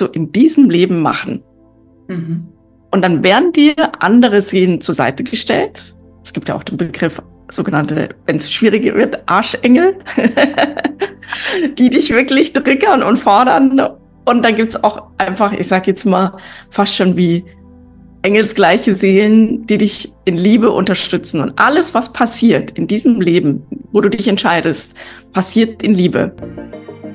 du in diesem Leben machen? Mhm. Und dann werden dir andere Seelen zur Seite gestellt. Es gibt ja auch den Begriff sogenannte, wenn es schwieriger wird, Arschengel, die dich wirklich drückern und fordern. Und dann gibt's auch einfach, ich sag jetzt mal, fast schon wie engelsgleiche Seelen, die dich in Liebe unterstützen. Und alles, was passiert in diesem Leben, wo du dich entscheidest, passiert in Liebe.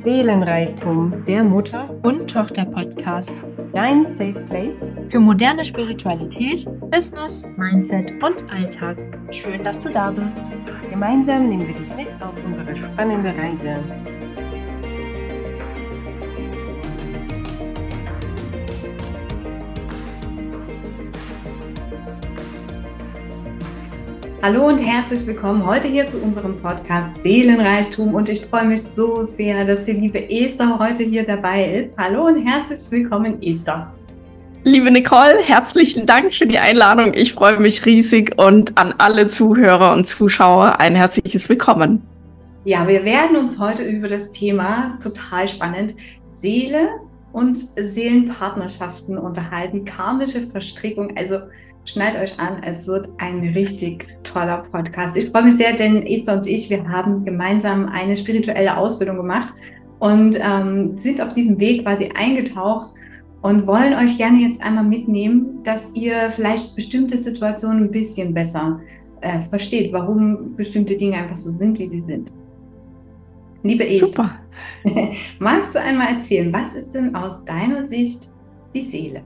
Seelenreichtum, der Mutter- und Tochter-Podcast. Dein Safe Place für moderne Spiritualität, Business, Mindset und Alltag. Schön, dass du da bist. Gemeinsam nehmen wir dich mit auf unsere spannende Reise. Hallo und herzlich willkommen heute hier zu unserem Podcast Seelenreichtum und ich freue mich so sehr, dass die liebe Esther heute hier dabei ist. Hallo und herzlich willkommen, Esther. Liebe Nicole, herzlichen Dank für die Einladung. Ich freue mich riesig und an alle Zuhörer und Zuschauer ein herzliches Willkommen. Ja, wir werden uns heute über das Thema total spannend Seele und Seelenpartnerschaften unterhalten, karmische Verstrickung, also Schneid euch an, es wird ein richtig toller Podcast. Ich freue mich sehr, denn Esther und ich, wir haben gemeinsam eine spirituelle Ausbildung gemacht und ähm, sind auf diesem Weg quasi eingetaucht und wollen euch gerne jetzt einmal mitnehmen, dass ihr vielleicht bestimmte Situationen ein bisschen besser äh, versteht, warum bestimmte Dinge einfach so sind, wie sie sind. Liebe Esther, Super. magst du einmal erzählen, was ist denn aus deiner Sicht die Seele?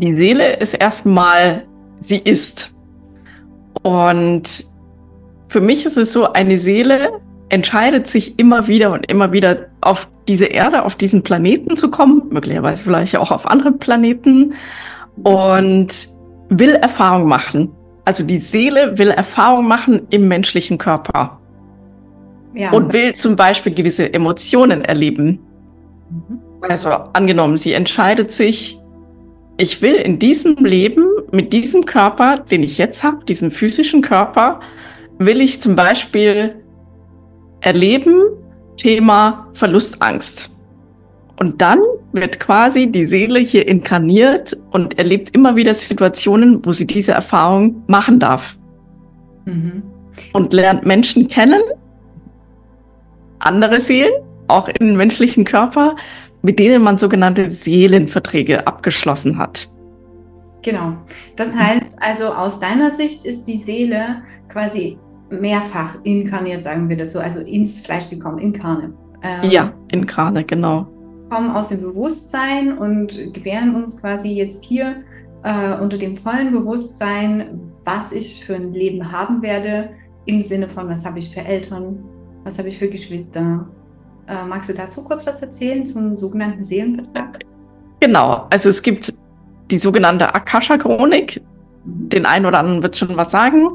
Die Seele ist erstmal, sie ist. Und für mich ist es so, eine Seele entscheidet sich immer wieder und immer wieder auf diese Erde, auf diesen Planeten zu kommen, möglicherweise vielleicht auch auf andere Planeten und will Erfahrung machen. Also die Seele will Erfahrung machen im menschlichen Körper. Ja. Und will zum Beispiel gewisse Emotionen erleben. Mhm. Also angenommen, sie entscheidet sich, ich will in diesem Leben mit diesem Körper, den ich jetzt habe, diesem physischen Körper, will ich zum Beispiel erleben, Thema Verlustangst. Und dann wird quasi die Seele hier inkarniert und erlebt immer wieder Situationen, wo sie diese Erfahrung machen darf. Mhm. Und lernt Menschen kennen, andere Seelen, auch im menschlichen Körper, mit denen man sogenannte Seelenverträge abgeschlossen hat. Genau. Das heißt also, aus deiner Sicht ist die Seele quasi mehrfach inkarniert, sagen wir dazu, also ins Fleisch gekommen, inkarne. Ähm, ja, inkarne, genau. Kommen aus dem Bewusstsein und gewähren uns quasi jetzt hier äh, unter dem vollen Bewusstsein, was ich für ein Leben haben werde, im Sinne von, was habe ich für Eltern, was habe ich für Geschwister, äh, magst du dazu kurz was erzählen zum sogenannten Seelenvertrag? Genau, also es gibt die sogenannte Akasha-Chronik. Mhm. Den einen oder anderen wird schon was sagen,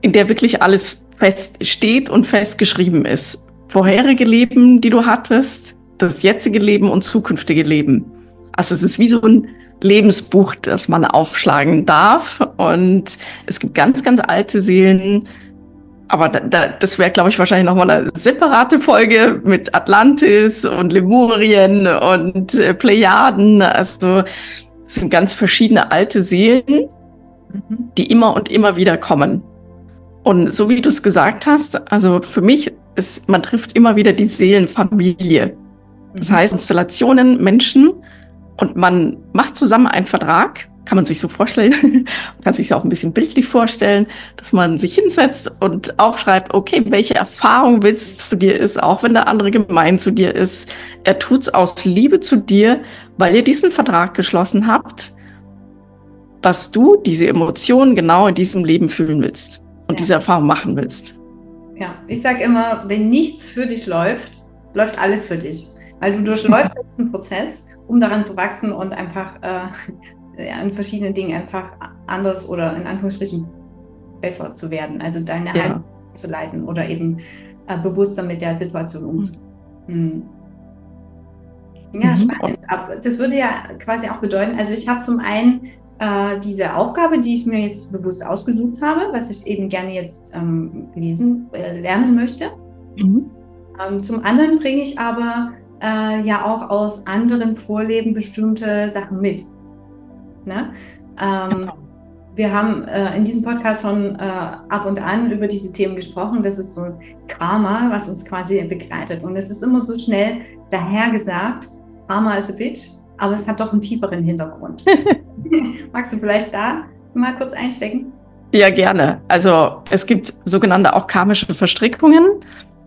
in der wirklich alles fest steht und festgeschrieben ist. Vorherige Leben, die du hattest, das jetzige Leben und zukünftige Leben. Also es ist wie so ein Lebensbuch, das man aufschlagen darf. Und es gibt ganz, ganz alte Seelen, aber da, da, das wäre, glaube ich, wahrscheinlich nochmal eine separate Folge mit Atlantis und Lemurien und äh, Plejaden. Also es sind ganz verschiedene alte Seelen, mhm. die immer und immer wieder kommen. Und so wie du es gesagt hast, also für mich ist, man trifft immer wieder die Seelenfamilie. Das mhm. heißt, Installationen, Menschen und man macht zusammen einen Vertrag kann man sich so vorstellen, man kann sich auch ein bisschen bildlich vorstellen, dass man sich hinsetzt und aufschreibt, okay, welche Erfahrung willst du dir ist, auch wenn der andere gemein zu dir ist. Er tut's aus Liebe zu dir, weil ihr diesen Vertrag geschlossen habt, dass du diese Emotionen genau in diesem Leben fühlen willst und ja. diese Erfahrung machen willst. Ja, ich sage immer, wenn nichts für dich läuft, läuft alles für dich. Weil du durchläufst jetzt einen Prozess, um daran zu wachsen und einfach äh, an verschiedenen Dingen einfach anders oder in Anführungsstrichen besser zu werden. Also deine ja. Heilung zu leiten oder eben äh, bewusster mit der Situation umzugehen. Mhm. Ja, mhm. spannend. Aber das würde ja quasi auch bedeuten, also ich habe zum einen äh, diese Aufgabe, die ich mir jetzt bewusst ausgesucht habe, was ich eben gerne jetzt ähm, lesen, äh, lernen möchte. Mhm. Ähm, zum anderen bringe ich aber äh, ja auch aus anderen Vorleben bestimmte Sachen mit. Ne? Ähm, genau. Wir haben äh, in diesem Podcast schon äh, ab und an über diese Themen gesprochen. Das ist so ein Karma, was uns quasi begleitet. Und es ist immer so schnell dahergesagt, Karma ist a bitch, aber es hat doch einen tieferen Hintergrund. Magst du vielleicht da mal kurz einstecken? Ja, gerne. Also es gibt sogenannte auch karmische Verstrickungen.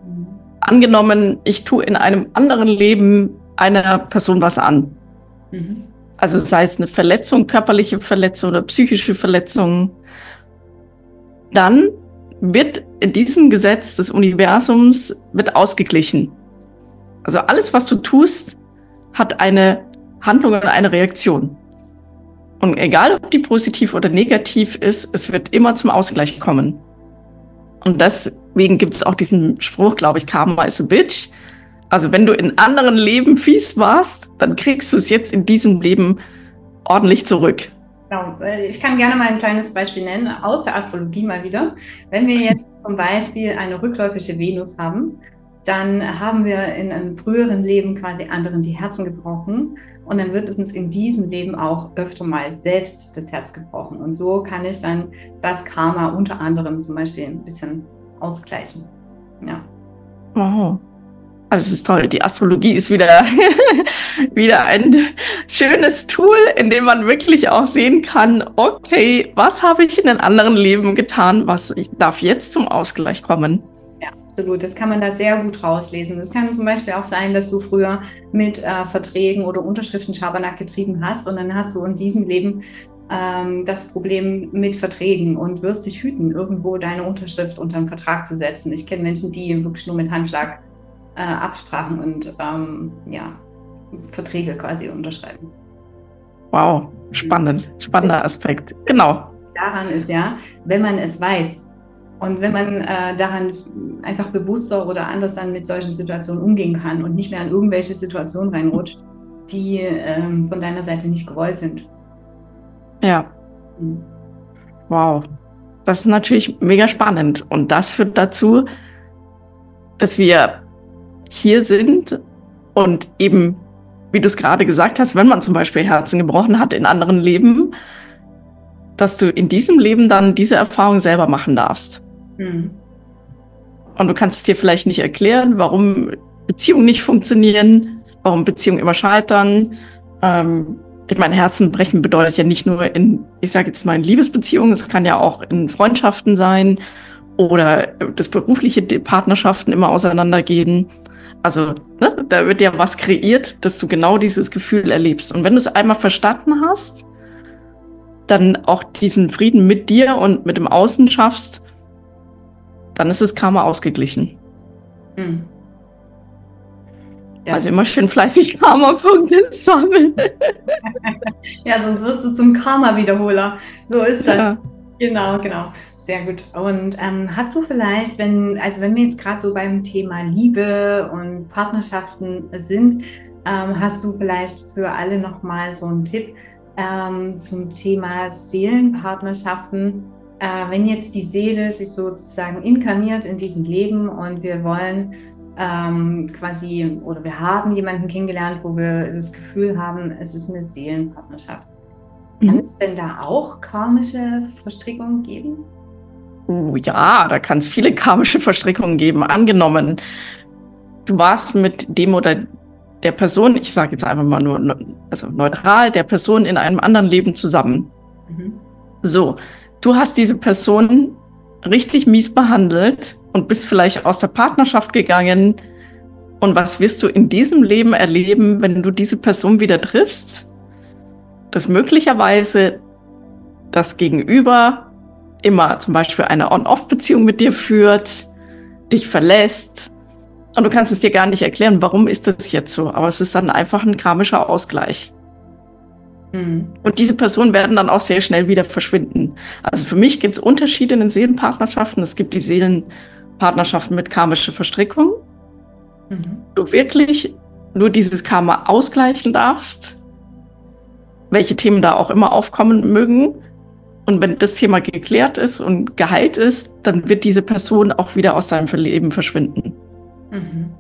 Mhm. Angenommen, ich tue in einem anderen Leben einer Person was an. Mhm. Also sei es eine Verletzung, körperliche Verletzung oder psychische Verletzung. Dann wird in diesem Gesetz des Universums wird ausgeglichen. Also alles, was du tust, hat eine Handlung und eine Reaktion. Und egal, ob die positiv oder negativ ist, es wird immer zum Ausgleich kommen. Und deswegen gibt es auch diesen Spruch, glaube ich, Karma is a bitch. Also wenn du in anderen Leben fies warst, dann kriegst du es jetzt in diesem Leben ordentlich zurück. Genau. Ich kann gerne mal ein kleines Beispiel nennen, aus der Astrologie mal wieder. Wenn wir jetzt zum Beispiel eine rückläufige Venus haben, dann haben wir in einem früheren Leben quasi anderen die Herzen gebrochen und dann wird uns in diesem Leben auch öfter mal selbst das Herz gebrochen. Und so kann ich dann das Karma unter anderem zum Beispiel ein bisschen ausgleichen. Ja. Wow. Also es ist toll. Die Astrologie ist wieder, wieder ein schönes Tool, in dem man wirklich auch sehen kann, okay, was habe ich in den anderen Leben getan, was ich darf jetzt zum Ausgleich kommen absolut. Das kann man da sehr gut rauslesen. Es kann zum Beispiel auch sein, dass du früher mit äh, Verträgen oder Unterschriften Schabernack getrieben hast und dann hast du in diesem Leben ähm, das Problem mit Verträgen und wirst dich hüten, irgendwo deine Unterschrift unter einen Vertrag zu setzen. Ich kenne Menschen, die wirklich nur mit Handschlag äh, absprachen und ähm, ja, Verträge quasi unterschreiben. Wow, spannend, spannender Aspekt. Genau. Daran ist ja, wenn man es weiß, und wenn man äh, daran einfach bewusster oder anders dann mit solchen Situationen umgehen kann und nicht mehr in irgendwelche Situationen reinrutscht, die ähm, von deiner Seite nicht gewollt sind. Ja. Mhm. Wow. Das ist natürlich mega spannend. Und das führt dazu, dass wir hier sind und eben, wie du es gerade gesagt hast, wenn man zum Beispiel Herzen gebrochen hat in anderen Leben, dass du in diesem Leben dann diese Erfahrung selber machen darfst. Mhm. Und du kannst es dir vielleicht nicht erklären, warum Beziehungen nicht funktionieren, warum Beziehungen immer scheitern. Ähm, ich meine, Herzen brechen bedeutet ja nicht nur in, ich sage jetzt mal, in Liebesbeziehungen, es kann ja auch in Freundschaften sein oder das berufliche Partnerschaften immer auseinandergehen. Also ne, da wird ja was kreiert, dass du genau dieses Gefühl erlebst. Und wenn du es einmal verstanden hast, dann auch diesen Frieden mit dir und mit dem Außen schaffst, dann ist das Karma ausgeglichen. Mhm. Also immer schön fleißig Karma-Punkte sammeln. ja, sonst wirst du zum Karma-Wiederholer. So ist das. Ja. Genau, genau. Sehr gut. Und ähm, hast du vielleicht, wenn, also wenn wir jetzt gerade so beim Thema Liebe und Partnerschaften sind, ähm, hast du vielleicht für alle nochmal so einen Tipp ähm, zum Thema Seelenpartnerschaften? äh, wenn jetzt die Seele sich sozusagen inkarniert in diesem Leben und wir wollen ähm, quasi oder wir haben jemanden kennengelernt, wo wir das Gefühl haben, es ist eine Seelenpartnerschaft. Mhm. Kann es denn da auch karmische Verstrickungen geben? Oh ja, da kann es viele karmische Verstrickungen geben. Angenommen, du warst mit dem oder der Person, ich sage jetzt einfach mal nur also neutral, der Person in einem anderen Leben zusammen. Mhm. So, du hast diese Person richtig mies behandelt und bist vielleicht aus der Partnerschaft gegangen. Und was wirst du in diesem Leben erleben, wenn du diese Person wieder triffst? Dass möglicherweise das Gegenüber immer zum Beispiel eine On-Off-Beziehung mit dir führt, dich verlässt. Und du kannst es dir gar nicht erklären, warum ist das jetzt so. Aber es ist dann einfach ein karmischer Ausgleich. Mhm. Und diese Personen werden dann auch sehr schnell wieder verschwinden. Also für mich gibt es Unterschiede in den Seelenpartnerschaften. Es gibt die Seelenpartnerschaften mit karmischer Verstrickung. Mhm. Du wirklich nur dieses Karma ausgleichen darfst, welche Themen da auch immer aufkommen mögen. Und wenn das Thema geklärt ist und geheilt ist, dann wird diese Person auch wieder aus deinem Leben verschwinden. Mhm.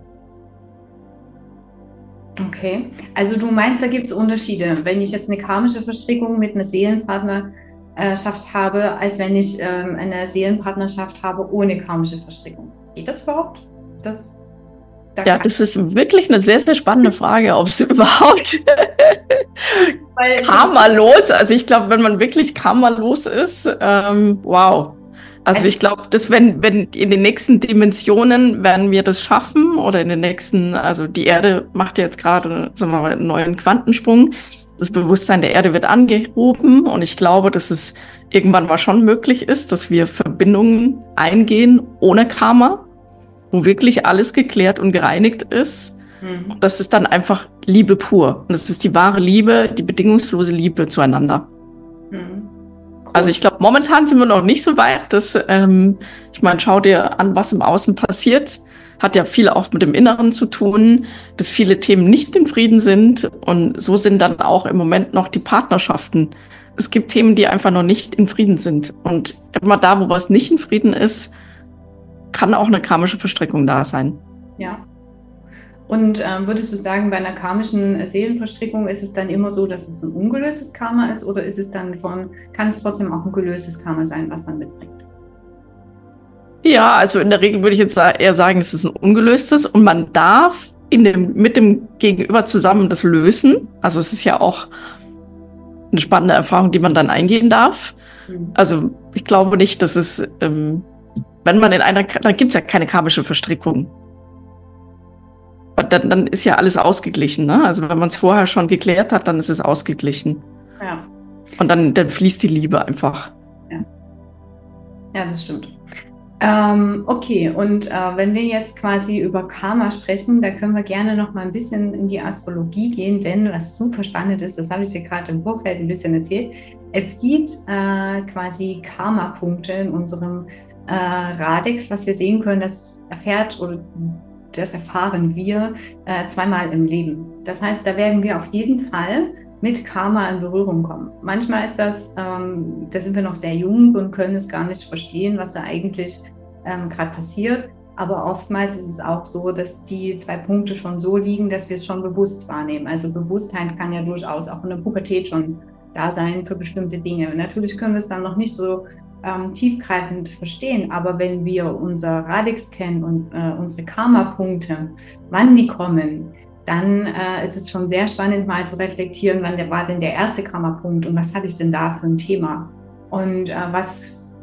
Okay, also du meinst, da gibt es Unterschiede. Wenn ich jetzt eine karmische Verstrickung mit einer Seelenpartnerschaft habe, als wenn ich ähm, eine Seelenpartnerschaft habe ohne karmische Verstrickung. Geht das überhaupt? Das, da ja, das ist wirklich eine sehr, sehr spannende Frage, ob es überhaupt Karma los. Also ich glaube, wenn man wirklich Karma los ist, ähm, wow, also, also ich glaube, dass wenn, wenn in den nächsten Dimensionen werden wir das schaffen oder in den nächsten, also die Erde macht jetzt gerade, sagen wir mal, einen neuen Quantensprung. Das Bewusstsein der Erde wird angehoben und ich glaube, dass es irgendwann mal schon möglich ist, dass wir Verbindungen eingehen ohne Karma, wo wirklich alles geklärt und gereinigt ist. Mhm. Das ist dann einfach Liebe pur. Und das ist die wahre Liebe, die bedingungslose Liebe zueinander. Mhm. Also ich glaube, momentan sind wir noch nicht so weit. Dass, ähm, ich meine, schau dir an, was im Außen passiert. Hat ja viel auch mit dem Inneren zu tun, dass viele Themen nicht in Frieden sind. Und so sind dann auch im Moment noch die Partnerschaften. Es gibt Themen, die einfach noch nicht in Frieden sind. Und immer da, wo was nicht in Frieden ist, kann auch eine karmische Verstrickung da sein. Ja, und ähm, würdest du sagen, bei einer karmischen Seelenverstrickung ist es dann immer so, dass es ein ungelöstes Karma ist oder ist es dann schon, kann es trotzdem auch ein gelöstes Karma sein, was man mitbringt? Ja, also in der Regel würde ich jetzt eher sagen, es ist ein ungelöstes und man darf in dem, mit dem Gegenüber zusammen das lösen. Also es ist ja auch eine spannende Erfahrung, die man dann eingehen darf. Mhm. Also ich glaube nicht, dass es, ähm, wenn man in einer, dann gibt es ja keine karmische Verstrickung dann, dann ist ja alles ausgeglichen. Ne? Also wenn man es vorher schon geklärt hat, dann ist es ausgeglichen. Ja. Und dann, dann fließt die Liebe einfach. Ja, ja das stimmt. Ähm, okay, und äh, wenn wir jetzt quasi über Karma sprechen, da können wir gerne noch mal ein bisschen in die Astrologie gehen, denn was super spannend ist, das habe ich dir gerade im Vorfeld ein bisschen erzählt. Es gibt äh, quasi Karma-Punkte in unserem äh, Radix, was wir sehen können, das erfährt oder das erfahren wir äh, zweimal im Leben. Das heißt, da werden wir auf jeden Fall mit Karma in Berührung kommen. Manchmal ist das, ähm, da sind wir noch sehr jung und können es gar nicht verstehen, was da eigentlich ähm, gerade passiert. Aber oftmals ist es auch so, dass die zwei Punkte schon so liegen, dass wir es schon bewusst wahrnehmen. Also Bewusstheit kann ja durchaus auch in der Pubertät schon da sein für bestimmte Dinge. Und natürlich können wir es dann noch nicht so ähm, tiefgreifend verstehen. Aber wenn wir unser Radix kennen und äh, unsere Karma-Punkte, wann die kommen, dann äh, ist es schon sehr spannend, mal zu reflektieren, wann der, war denn der erste Karma-Punkt und was hatte ich denn da für ein Thema. Und äh, was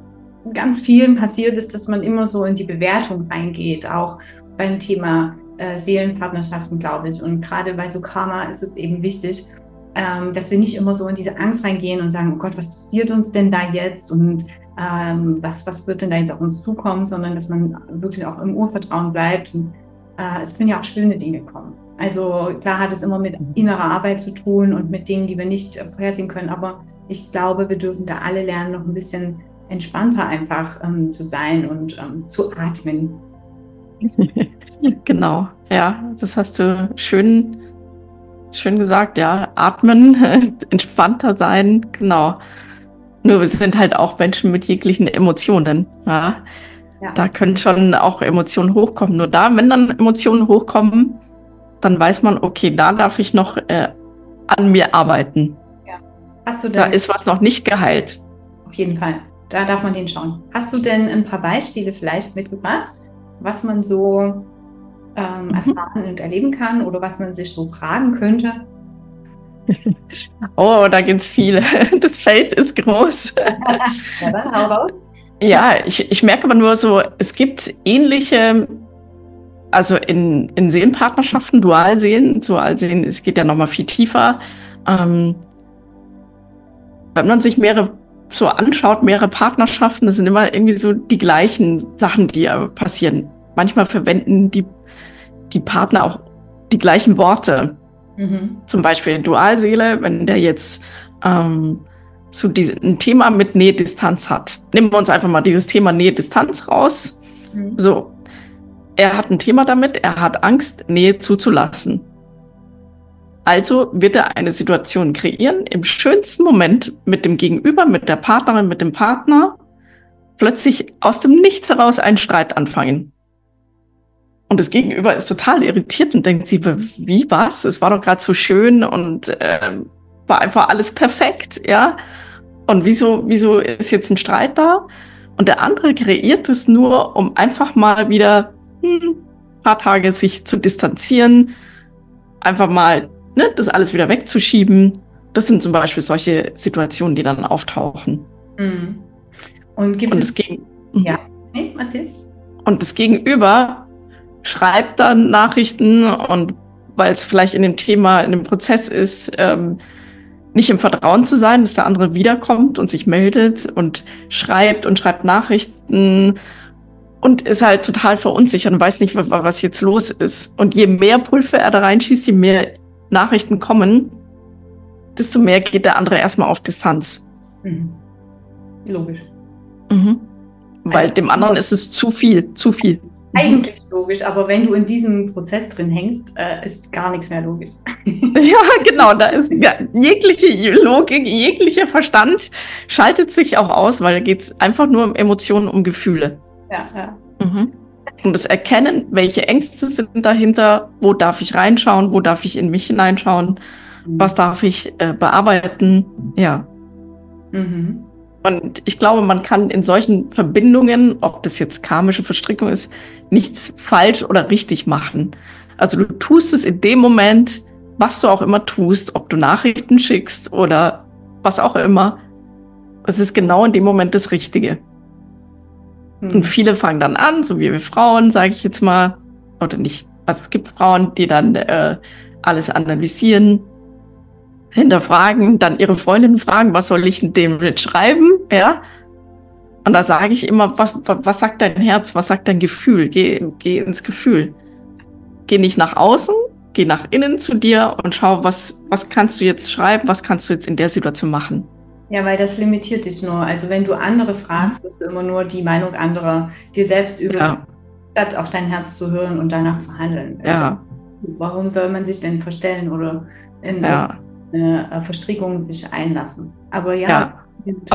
ganz vielen passiert ist, dass man immer so in die Bewertung reingeht, auch beim Thema äh, Seelenpartnerschaften, glaube ich. Und gerade bei so Karma ist es eben wichtig, ähm, dass wir nicht immer so in diese Angst reingehen und sagen, oh Gott, was passiert uns denn da jetzt? Und ähm, was, was wird denn da jetzt auf uns zukommen, sondern dass man wirklich auch im Urvertrauen bleibt. Und, äh, es können ja auch schöne Dinge kommen. Also klar hat es immer mit innerer Arbeit zu tun und mit Dingen, die wir nicht vorhersehen können, aber ich glaube, wir dürfen da alle lernen, noch ein bisschen entspannter einfach ähm, zu sein und ähm, zu atmen. genau, ja, das hast du schön, schön gesagt, ja. Atmen, entspannter sein, genau. Nur wir sind halt auch Menschen mit jeglichen Emotionen. Ja? ja? Da können schon auch Emotionen hochkommen. Nur da, wenn dann Emotionen hochkommen, dann weiß man, okay, da darf ich noch äh, an mir arbeiten. Ja. Hast du denn, da ist was noch nicht geheilt. Auf jeden Fall. Da darf man den schauen. Hast du denn ein paar Beispiele vielleicht mitgebracht, was man so ähm, mhm. erfahren und erleben kann oder was man sich so fragen könnte, Oh, da gibt es viele. Das Feld ist groß. ja, dann hau raus. Ja, ich, ich merke aber nur so, es gibt ähnliche, also in, in Seelenpartnerschaften, Dualseelen, Dualseelen, es geht ja nochmal viel tiefer. Ähm, wenn man sich mehrere so anschaut, mehrere Partnerschaften, das sind immer irgendwie so die gleichen Sachen, die passieren. Manchmal verwenden die, die Partner auch die gleichen Worte. Mhm. Zum Beispiel Dualseele, wenn der jetzt ähm, so diese, ein Thema mit Nähe-Distanz hat. Nehmen wir uns einfach mal dieses Thema Nähe-Distanz raus. Mhm. So, er hat ein Thema damit, er hat Angst, Nähe zuzulassen. Also wird er eine Situation kreieren, im schönsten Moment mit dem Gegenüber, mit der Partnerin, mit dem Partner, plötzlich aus dem Nichts heraus einen Streit anfangen. Und das Gegenüber ist total irritiert und denkt sie, wie was? Es war doch gerade so schön und äh, war einfach alles perfekt, ja. Und wieso, wieso ist jetzt ein Streit da? Und der andere kreiert es nur, um einfach mal wieder hm, paar Tage sich zu distanzieren, einfach mal ne, das alles wieder wegzuschieben. Das sind zum Beispiel solche Situationen, die dann auftauchen. Mhm. Und gibt und es. Gegen mhm. ja, nee, erzähl. Und das Gegenüber schreibt dann Nachrichten und weil es vielleicht in dem Thema, in dem Prozess ist, ähm, nicht im Vertrauen zu sein, dass der andere wiederkommt und sich meldet und schreibt und schreibt Nachrichten und ist halt total verunsichert und weiß nicht, was jetzt los ist. Und je mehr Pulver er da reinschießt, je mehr Nachrichten kommen, desto mehr geht der andere erstmal auf Distanz. Mhm. Logisch. Mhm. Weil also, dem anderen ist es zu viel, zu viel. Eigentlich logisch, aber wenn du in diesem Prozess drin hängst, äh, ist gar nichts mehr logisch. ja, genau, da ist jegliche Logik, jeglicher Verstand schaltet sich auch aus, weil da geht es einfach nur um Emotionen, um Gefühle. Ja, ja. Mhm. Und das Erkennen, welche Ängste sind dahinter, wo darf ich reinschauen, wo darf ich in mich hineinschauen, mhm. was darf ich äh, bearbeiten, ja. Mhm. Und ich glaube, man kann in solchen Verbindungen, ob das jetzt karmische Verstrickung ist, nichts falsch oder richtig machen. Also du tust es in dem Moment, was du auch immer tust, ob du Nachrichten schickst oder was auch immer. Es ist genau in dem Moment das Richtige. Mhm. Und viele fangen dann an, so wie wir Frauen, sage ich jetzt mal, oder nicht. Also es gibt Frauen, die dann äh, alles analysieren, hinterfragen, dann ihre Freundinnen fragen, was soll ich dem jetzt schreiben, ja? Und da sage ich immer, was, was sagt dein Herz, was sagt dein Gefühl? Geh, geh ins Gefühl. Geh nicht nach außen, geh nach innen zu dir und schau, was, was kannst du jetzt schreiben, was kannst du jetzt in der Situation machen. Ja, weil das limitiert dich nur. Also wenn du andere fragst, wirst du immer nur die Meinung anderer dir selbst über, ja. statt auf dein Herz zu hören und danach zu handeln. Ja. Also, warum soll man sich denn verstellen oder in ja eine äh, Verstrickung sich einlassen. Aber ja. ja.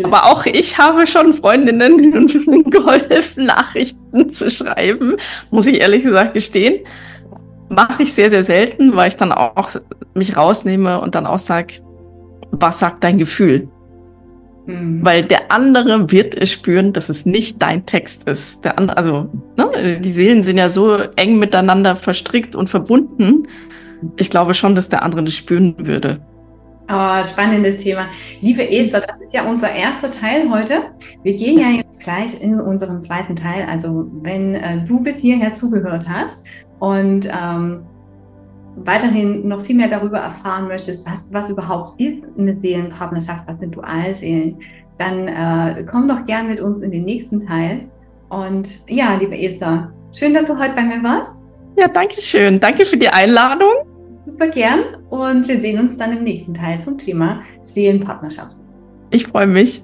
Aber auch ich habe schon Freundinnen geholfen, Nachrichten zu schreiben, muss ich ehrlich gesagt gestehen. Mache ich sehr, sehr selten, weil ich dann auch mich rausnehme und dann auch sage, was sagt dein Gefühl? Mhm. Weil der andere wird es spüren, dass es nicht dein Text ist. Der andere, also ne, die Seelen sind ja so eng miteinander verstrickt und verbunden. Ich glaube schon, dass der andere das spüren würde. Oh, spannendes Thema. Liebe Esther, das ist ja unser erster Teil heute. Wir gehen ja jetzt gleich in unseren zweiten Teil. Also wenn äh, du bis hierher zugehört hast und ähm, weiterhin noch viel mehr darüber erfahren möchtest, was, was überhaupt ist eine Seelenpartnerschaft, was sind Dualseelen, dann äh, komm doch gern mit uns in den nächsten Teil. Und ja, liebe Esther, schön, dass du heute bei mir warst. Ja, danke schön. Danke für die Einladung. Super gern und wir sehen uns dann im nächsten Teil zum Thema Seelenpartnerschaft. Ich freue mich.